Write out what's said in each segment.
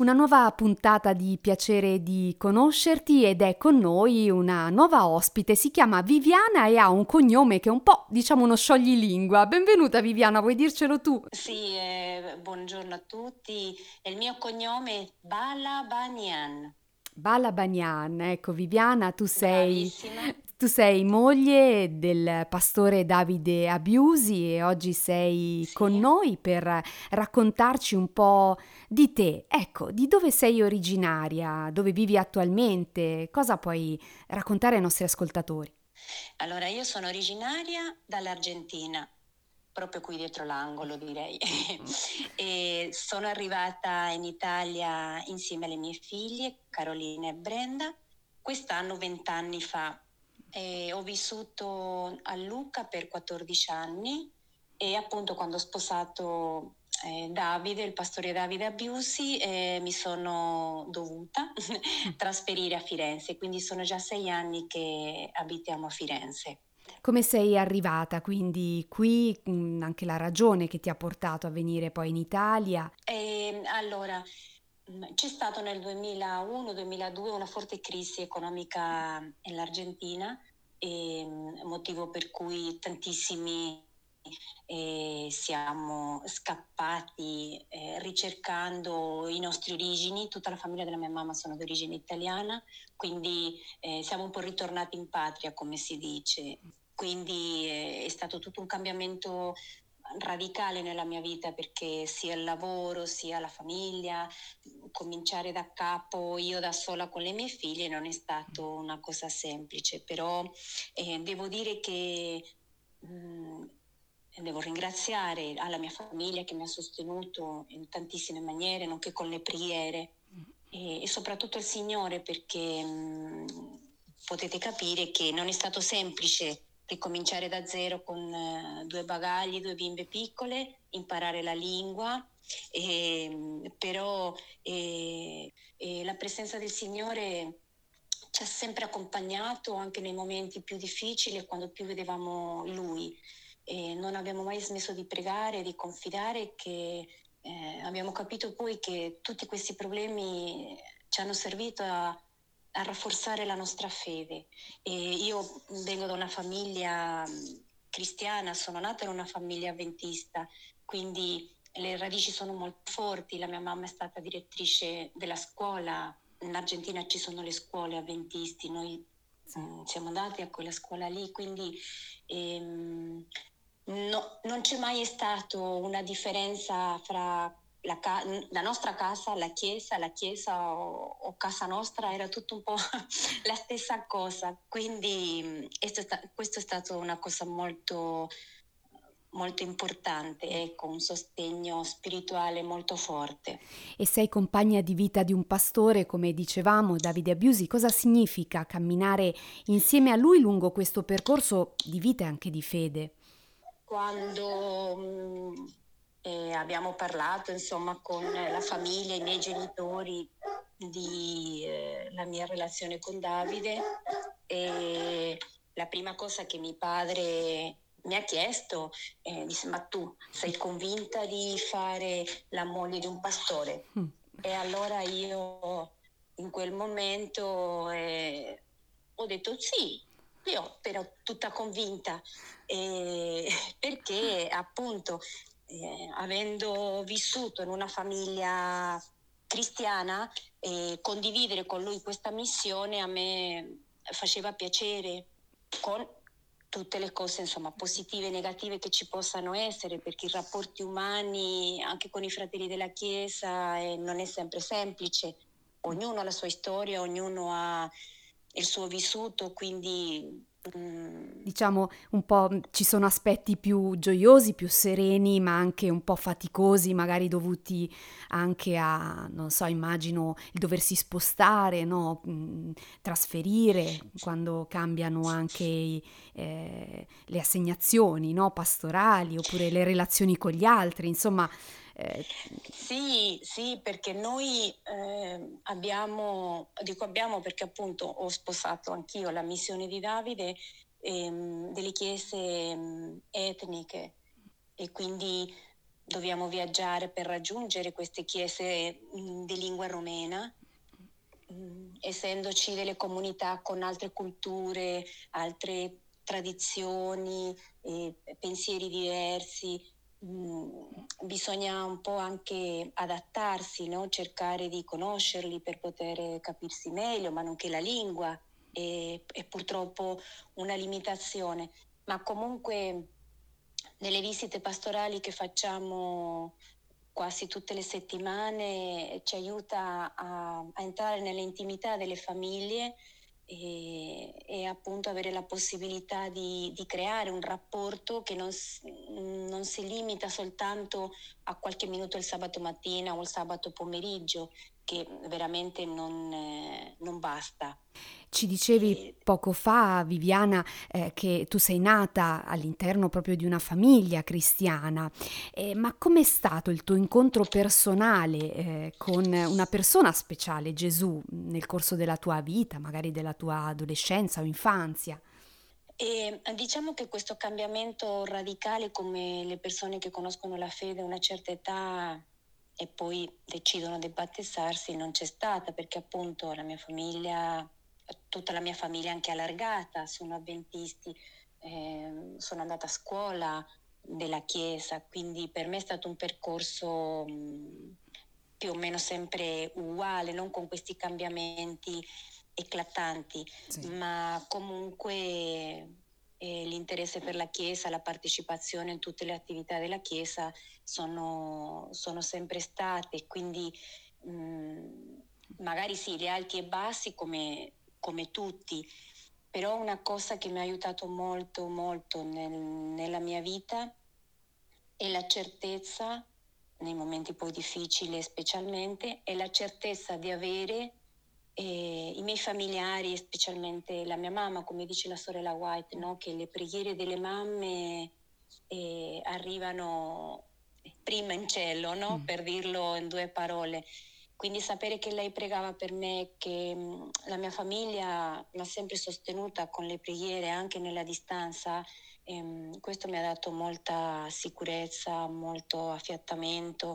una nuova puntata di piacere di conoscerti ed è con noi una nuova ospite, si chiama Viviana e ha un cognome che è un po' diciamo uno scioglilingua. Benvenuta Viviana, vuoi dircelo tu? Sì, eh, buongiorno a tutti, il mio cognome è Balabanian. Balabanian, ecco Viviana, tu sei, tu sei moglie del pastore Davide Abiusi e oggi sei sì. con noi per raccontarci un po' di te. Ecco, di dove sei originaria, dove vivi attualmente, cosa puoi raccontare ai nostri ascoltatori? Allora, io sono originaria dall'Argentina, proprio qui dietro l'angolo direi. e sono arrivata in Italia insieme alle mie figlie, Carolina e Brenda, quest'anno vent'anni fa e ho vissuto a Lucca per 14 anni e appunto quando ho sposato eh, Davide, il pastore Davide Abiusi, eh, mi sono dovuta trasferire a Firenze, quindi sono già sei anni che abitiamo a Firenze. Come sei arrivata quindi qui, mm, anche la ragione che ti ha portato a venire poi in Italia? Eh, allora, c'è stata nel 2001-2002 una forte crisi economica nell'Argentina, e, mm, motivo per cui tantissimi eh, siamo scappati eh, ricercando i nostri origini, tutta la famiglia della mia mamma sono di origine italiana, quindi eh, siamo un po' ritornati in patria, come si dice. Quindi eh, è stato tutto un cambiamento radicale nella mia vita perché sia il lavoro sia la famiglia, cominciare da capo io da sola con le mie figlie non è stato una cosa semplice, però eh, devo dire che mh, mm, devo ringraziare alla mia famiglia che mi ha sostenuto in tantissime maniere, nonché con le preghiere e, e soprattutto il Signore perché mh, mm, potete capire che non è stato semplice ricominciare da zero con eh, due bagagli, due bimbe piccole, imparare la lingua, e, però e, e la presenza del Signore ci ha sempre accompagnato anche nei momenti più difficili, quando più vedevamo Lui. E non abbiamo mai smesso di pregare, di confidare che eh, abbiamo capito poi che tutti questi problemi ci hanno servito a a rafforzare la nostra fede. E io vengo da una famiglia mm, cristiana, sono nata in una famiglia avventista, quindi le radici sono molto forti. La mia mamma è stata direttrice della scuola, in Argentina ci sono le scuole avventisti, noi mm, siamo andati a quella scuola lì, quindi ehm, no, non c'è mai stata una differenza fra la, ca- la, nostra casa, la chiesa, la chiesa o, o, casa nostra era tutto un po' la stessa cosa, quindi questo è stato una cosa molto, molto importante, ecco, un sostegno spirituale molto forte. E sei compagna di vita di un pastore, come dicevamo, Davide Abusi, cosa significa camminare insieme a lui lungo questo percorso di vita e anche di fede? Quando mm, e abbiamo parlato insomma con la famiglia, i miei genitori di eh, la mia relazione con Davide e la prima cosa che mio padre mi ha chiesto eh, disse ma tu sei convinta di fare la moglie di un pastore? Mm. E allora io in quel momento eh, ho detto sì, io però tutta convinta eh, perché appunto eh, avendo vissuto in una famiglia cristiana, eh, condividere con lui questa missione a me faceva piacere con tutte le cose insomma positive e negative che ci possano essere perché i rapporti umani anche con i fratelli della Chiesa eh, non è sempre semplice ognuno ha la sua storia ognuno ha il suo vissuto quindi. Diciamo un po' ci sono aspetti più gioiosi, più sereni, ma anche un po' faticosi, magari dovuti anche a, non so, immagino il doversi spostare, no? Mm, trasferire quando cambiano anche eh, le assegnazioni no? pastorali oppure le relazioni con gli altri, insomma. Eh... Sì, sì, perché noi eh, abbiamo, dico abbiamo perché appunto ho sposato anch'io la missione di Davide ehm, delle chiese ehm, etniche e quindi dobbiamo viaggiare per raggiungere queste chiese mm, di lingua romena, mm, essendoci delle comunità con altre culture, altre tradizioni, eh, pensieri diversi, mm, bisogna un po' anche adattarsi, no? cercare di conoscerli per poter capirsi meglio, ma nonché la lingua è, è purtroppo una limitazione. Ma comunque nelle visite pastorali che facciamo quasi tutte le settimane ci aiuta a, a entrare nell'intimità delle famiglie e, e, appunto avere la possibilità di, di creare un rapporto che non, non, si limita soltanto a qualche minuto il sabato mattina o il sabato pomeriggio, che veramente non, eh, non basta. Ci dicevi poco fa, Viviana, eh, che tu sei nata all'interno proprio di una famiglia cristiana, eh, ma com'è stato il tuo incontro personale eh, con una persona speciale, Gesù, nel corso della tua vita, magari della tua adolescenza o infanzia? E diciamo che questo cambiamento radicale, come le persone che conoscono la fede a una certa età e poi decidono di battezzarsi, non c'è stata perché appunto la mia famiglia tutta la mia famiglia anche allargata sono avventisti, eh, sono andata a scuola della Chiesa, quindi per me è stato un percorso mh, più o meno sempre uguale, non con questi cambiamenti eclatanti, sì. ma comunque eh, l'interesse per la Chiesa, la partecipazione in tutte le attività della Chiesa sono, sono sempre state, quindi mh, magari sì, gli alti e bassi come come tutti, però una cosa che mi ha aiutato molto, molto nel, nella mia vita è la certezza, nei momenti poi difficili specialmente, è la certezza di avere eh, i miei familiari, specialmente la mia mamma, come dice la sorella White, no? che le preghiere delle mamme eh, arrivano prima in cielo, no? mm. per dirlo in due parole. Quindi sapere che lei pregava per me, che mm, la mia famiglia mi ha sempre sostenuta con le preghiere anche nella distanza, ehm, questo mi ha dato molta sicurezza, molto affiattamento.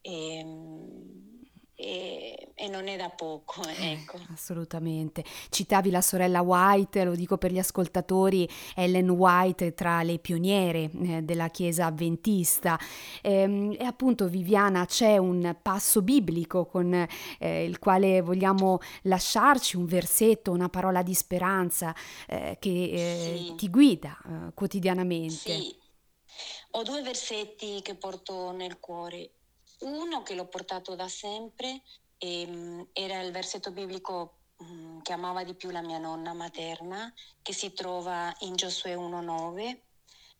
E, ehm, e, e, non è da poco. Eh, ecco. assolutamente. Citavi la sorella White, lo dico per gli ascoltatori, Ellen White tra le pioniere eh, della Chiesa avventista. Eh, e appunto Viviana c'è un passo biblico con eh, il quale vogliamo lasciarci un versetto, una parola di speranza eh, che eh, sì. ti guida quotidianamente. Sì. Ho due versetti che porto nel cuore. Uno che l'ho portato da sempre ehm, era il versetto biblico mm, che amava di più la mia nonna materna, che si trova in Giosuè 1.9.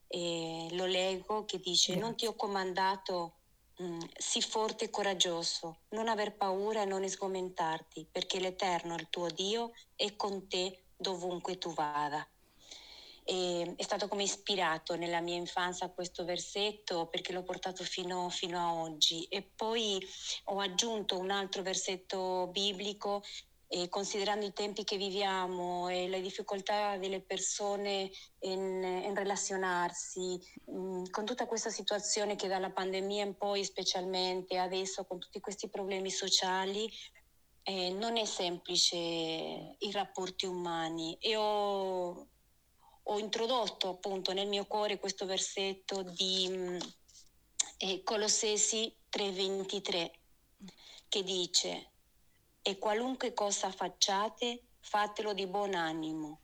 E lo leggo che dice, non ti ho comandato mm, sii forte e coraggioso, non aver paura e non sgomentarti, perché l'Eterno, il tuo Dio, è con te dovunque tu vada e è stato come ispirato nella mia infanzia questo versetto perché l'ho portato fino, fino a oggi. E poi ho aggiunto un altro versetto biblico e considerando i tempi che viviamo e le difficoltà delle persone in, in relazionarsi, mh, mm, con tutta questa situazione che dalla pandemia in poi specialmente adesso con tutti questi problemi sociali, eh, non è semplice i rapporti umani. E ho ho introdotto appunto nel mio cuore questo versetto di mm, eh, Colossesi 3:23 che dice e qualunque cosa facciate fatelo di buon animo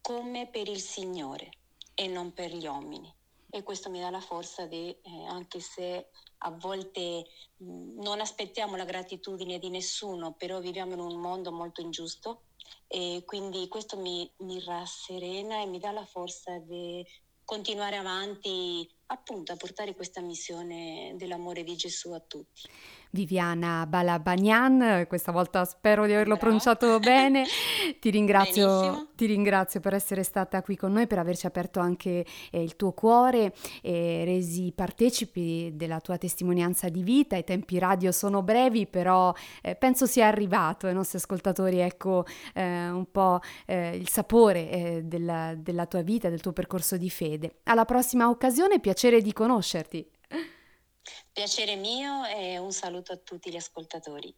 come per il Signore e non per gli uomini. E questo mi dà la forza di, eh, anche se a volte mh, mm, non aspettiamo la gratitudine di nessuno, però viviamo in un mondo molto ingiusto, e quindi questo mi, mi rasserena e mi dà la forza di continuare avanti appunto a portare questa missione dell'amore di Gesù a tutti. Viviana Balabagnan, questa volta spero di averlo Bravo. pronunciato bene. Ti ringrazio, ti ringrazio, per essere stata qui con noi, per averci aperto anche eh, il tuo cuore e resi partecipi della tua testimonianza di vita. I tempi radio sono brevi, però eh, penso sia arrivato ai nostri ascoltatori ecco, eh, un po' eh, il sapore eh, della, della tua vita, del tuo percorso di fede. Alla prossima occasione, piacere di conoscerti. Piacere mio e un saluto a tutti gli ascoltatori.